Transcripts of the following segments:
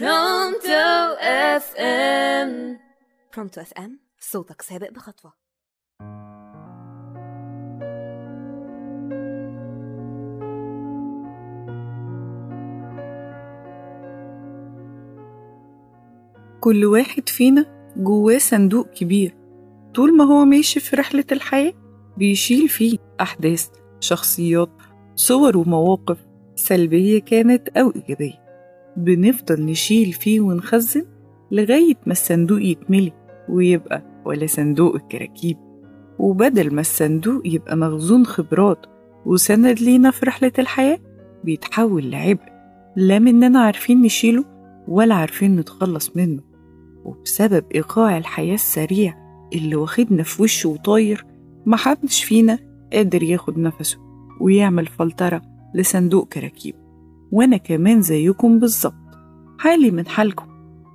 Pronto FM Pronto FM صوتك سابق بخطوة. كل واحد فينا جواه صندوق كبير. طول ما هو ماشي في رحلة الحياة بيشيل فيه أحداث شخصيات صور ومواقف سلبية كانت أو إيجابية. بنفضل نشيل فيه ونخزن لغاية ما الصندوق يتملي ويبقى ولا صندوق الكراكيب. وبدل ما الصندوق يبقى مخزون خبرات وسند لينا في رحلة الحياة بيتحول لعبء. لا مننا عارفين نشيله ولا عارفين نتخلص منه. وبسبب إيقاع الحياة السريع اللي واخدنا في وشه وطاير محدش فينا قادر ياخد نفسه ويعمل فلترة لصندوق كراكيب. وأنا كمان زيكم بالظبط. حالي من حالكم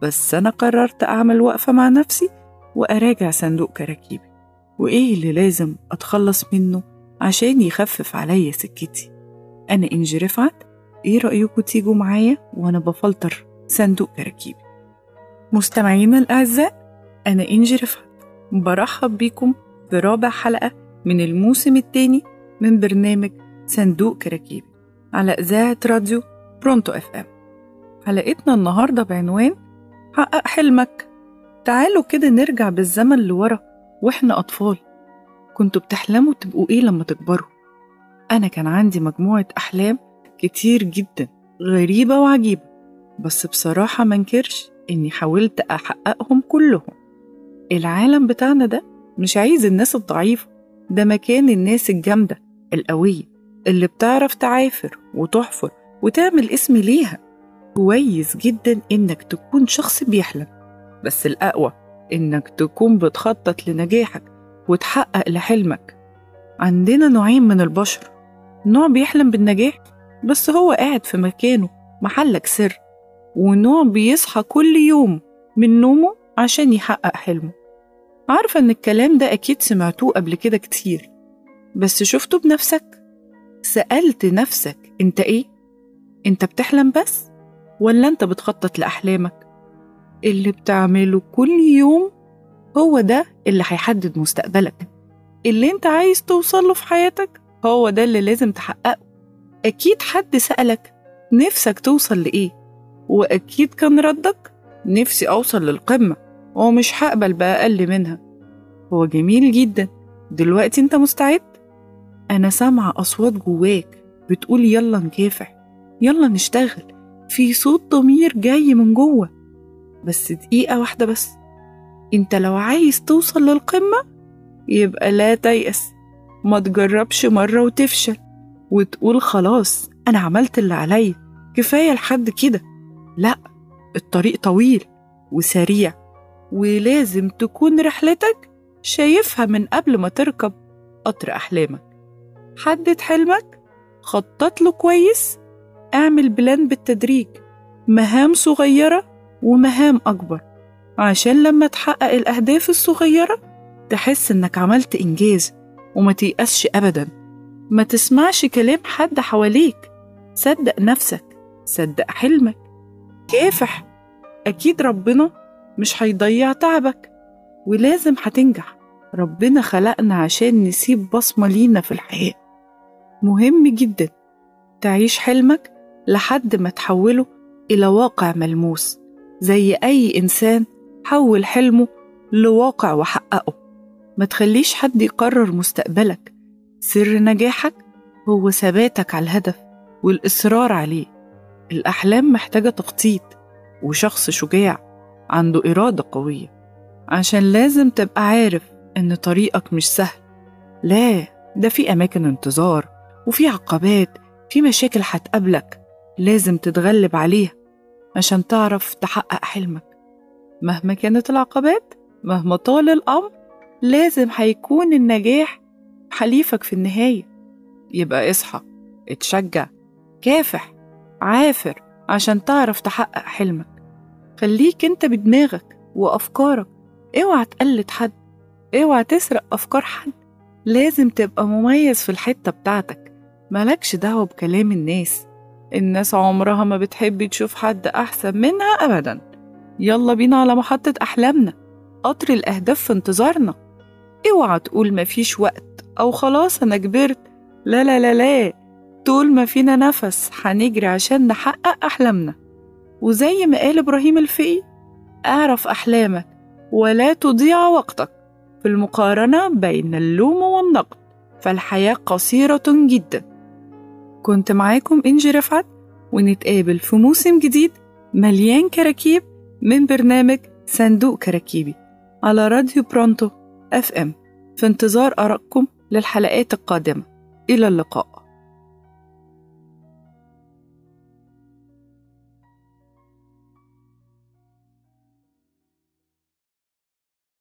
بس أنا قررت أعمل وقفة مع نفسي وأراجع صندوق كراكيبي. وإيه اللي لازم أتخلص منه عشان يخفف عليا سكتي؟ أنا إنجي رفعت إيه رأيكم تيجوا معايا وأنا بفلتر صندوق كراكيبي؟ مستمعينا الأعزاء أنا إنجي رفعت. برحب بيكم في رابع حلقة من الموسم الثاني من برنامج صندوق كراكيبي على إذاعة راديو Pronto FM. حلقتنا النهاردة بعنوان حقق حلمك. تعالوا كده نرجع بالزمن لورا وإحنا أطفال. كنتوا بتحلموا تبقوا إيه لما تكبروا؟ أنا كان عندي مجموعة أحلام كتير جدا غريبة وعجيبة بس بصراحة منكرش إني حاولت أحققهم كلهم. العالم بتاعنا ده مش عايز الناس الضعيفة ده مكان الناس الجامدة القوية اللي بتعرف تعافر وتحفر وتعمل اسم ليها. كويس جدا إنك تكون شخص بيحلم. بس الأقوى إنك تكون بتخطط لنجاحك وتحقق لحلمك. عندنا نوعين من البشر. نوع بيحلم بالنجاح بس هو قاعد في مكانه محلك سر. ونوع بيصحى كل يوم من نومه عشان يحقق حلمه. عارفة إن الكلام ده أكيد سمعتوه قبل كده كتير. بس شفته بنفسك؟ سألت نفسك أنت إيه؟ أنت بتحلم بس؟ ولا أنت بتخطط لأحلامك؟ اللي بتعمله كل يوم هو ده اللي هيحدد مستقبلك اللي أنت عايز توصله في حياتك هو ده اللي لازم تحققه أكيد حد سألك نفسك توصل لإيه؟ وأكيد كان ردك نفسي أوصل للقمة ومش هقبل بأقل منها هو جميل جدا دلوقتي أنت مستعد؟ أنا سامعة أصوات جواك بتقول يلا نكافح يلا نشتغل. في صوت ضمير جاي من جوه. بس دقيقة واحدة بس. أنت لو عايز توصل للقمة يبقى لا تيأس. ما تجربش مرة وتفشل. وتقول خلاص أنا عملت اللي عليا. كفاية لحد كده. لأ الطريق طويل وسريع. ولازم تكون رحلتك شايفها من قبل ما تركب قطر أحلامك. حدد حلمك خطط له كويس اعمل بلان بالتدريج. مهام صغيرة ومهام أكبر. عشان لما تحقق الأهداف الصغيرة تحس إنك عملت إنجاز وما تيأسش أبدا. ما تسمعش كلام حد حواليك. صدق نفسك صدق حلمك. كافح. أكيد ربنا مش هيضيع تعبك. ولازم هتنجح. ربنا خلقنا عشان نسيب بصمة لينا في الحياة. مهم جدا. تعيش حلمك لحد ما تحوله إلى واقع ملموس زي أي إنسان حول حلمه لواقع وحققه. ما تخليش حد يقرر مستقبلك. سر نجاحك هو ثباتك على الهدف والإصرار عليه. الأحلام محتاجة تخطيط وشخص شجاع عنده إرادة قوية. عشان لازم تبقى عارف إن طريقك مش سهل. لا ده في أماكن انتظار وفي عقبات في مشاكل هتقابلك. لازم تتغلب عليها عشان تعرف تحقق حلمك. مهما كانت العقبات مهما طال الأمر لازم هيكون النجاح حليفك في النهاية. يبقى اصحى اتشجع كافح عافر عشان تعرف تحقق حلمك. خليك انت بدماغك وأفكارك. اوعى تقلد حد اوعى تسرق أفكار حد. لازم تبقى مميز في الحتة بتاعتك. مالكش دعوة بكلام الناس. الناس عمرها ما بتحب تشوف حد أحسن منها أبدا. يلا بينا على محطة أحلامنا. قطر الأهداف في انتظارنا. اوعى تقول مفيش وقت أو خلاص أنا كبرت. لا لا لا لا. طول ما فينا نفس هنجري عشان نحقق أحلامنا. وزي ما قال إبراهيم الفقي أعرف أحلامك ولا تضيع وقتك. في المقارنة بين اللوم والنقد فالحياة قصيرة جدا. كنت معاكم إنجي رفعت ونتقابل في موسم جديد مليان كراكيب من برنامج صندوق كراكيبي على راديو Pronto FM في انتظار آرائكم للحلقات القادمة. إلى اللقاء.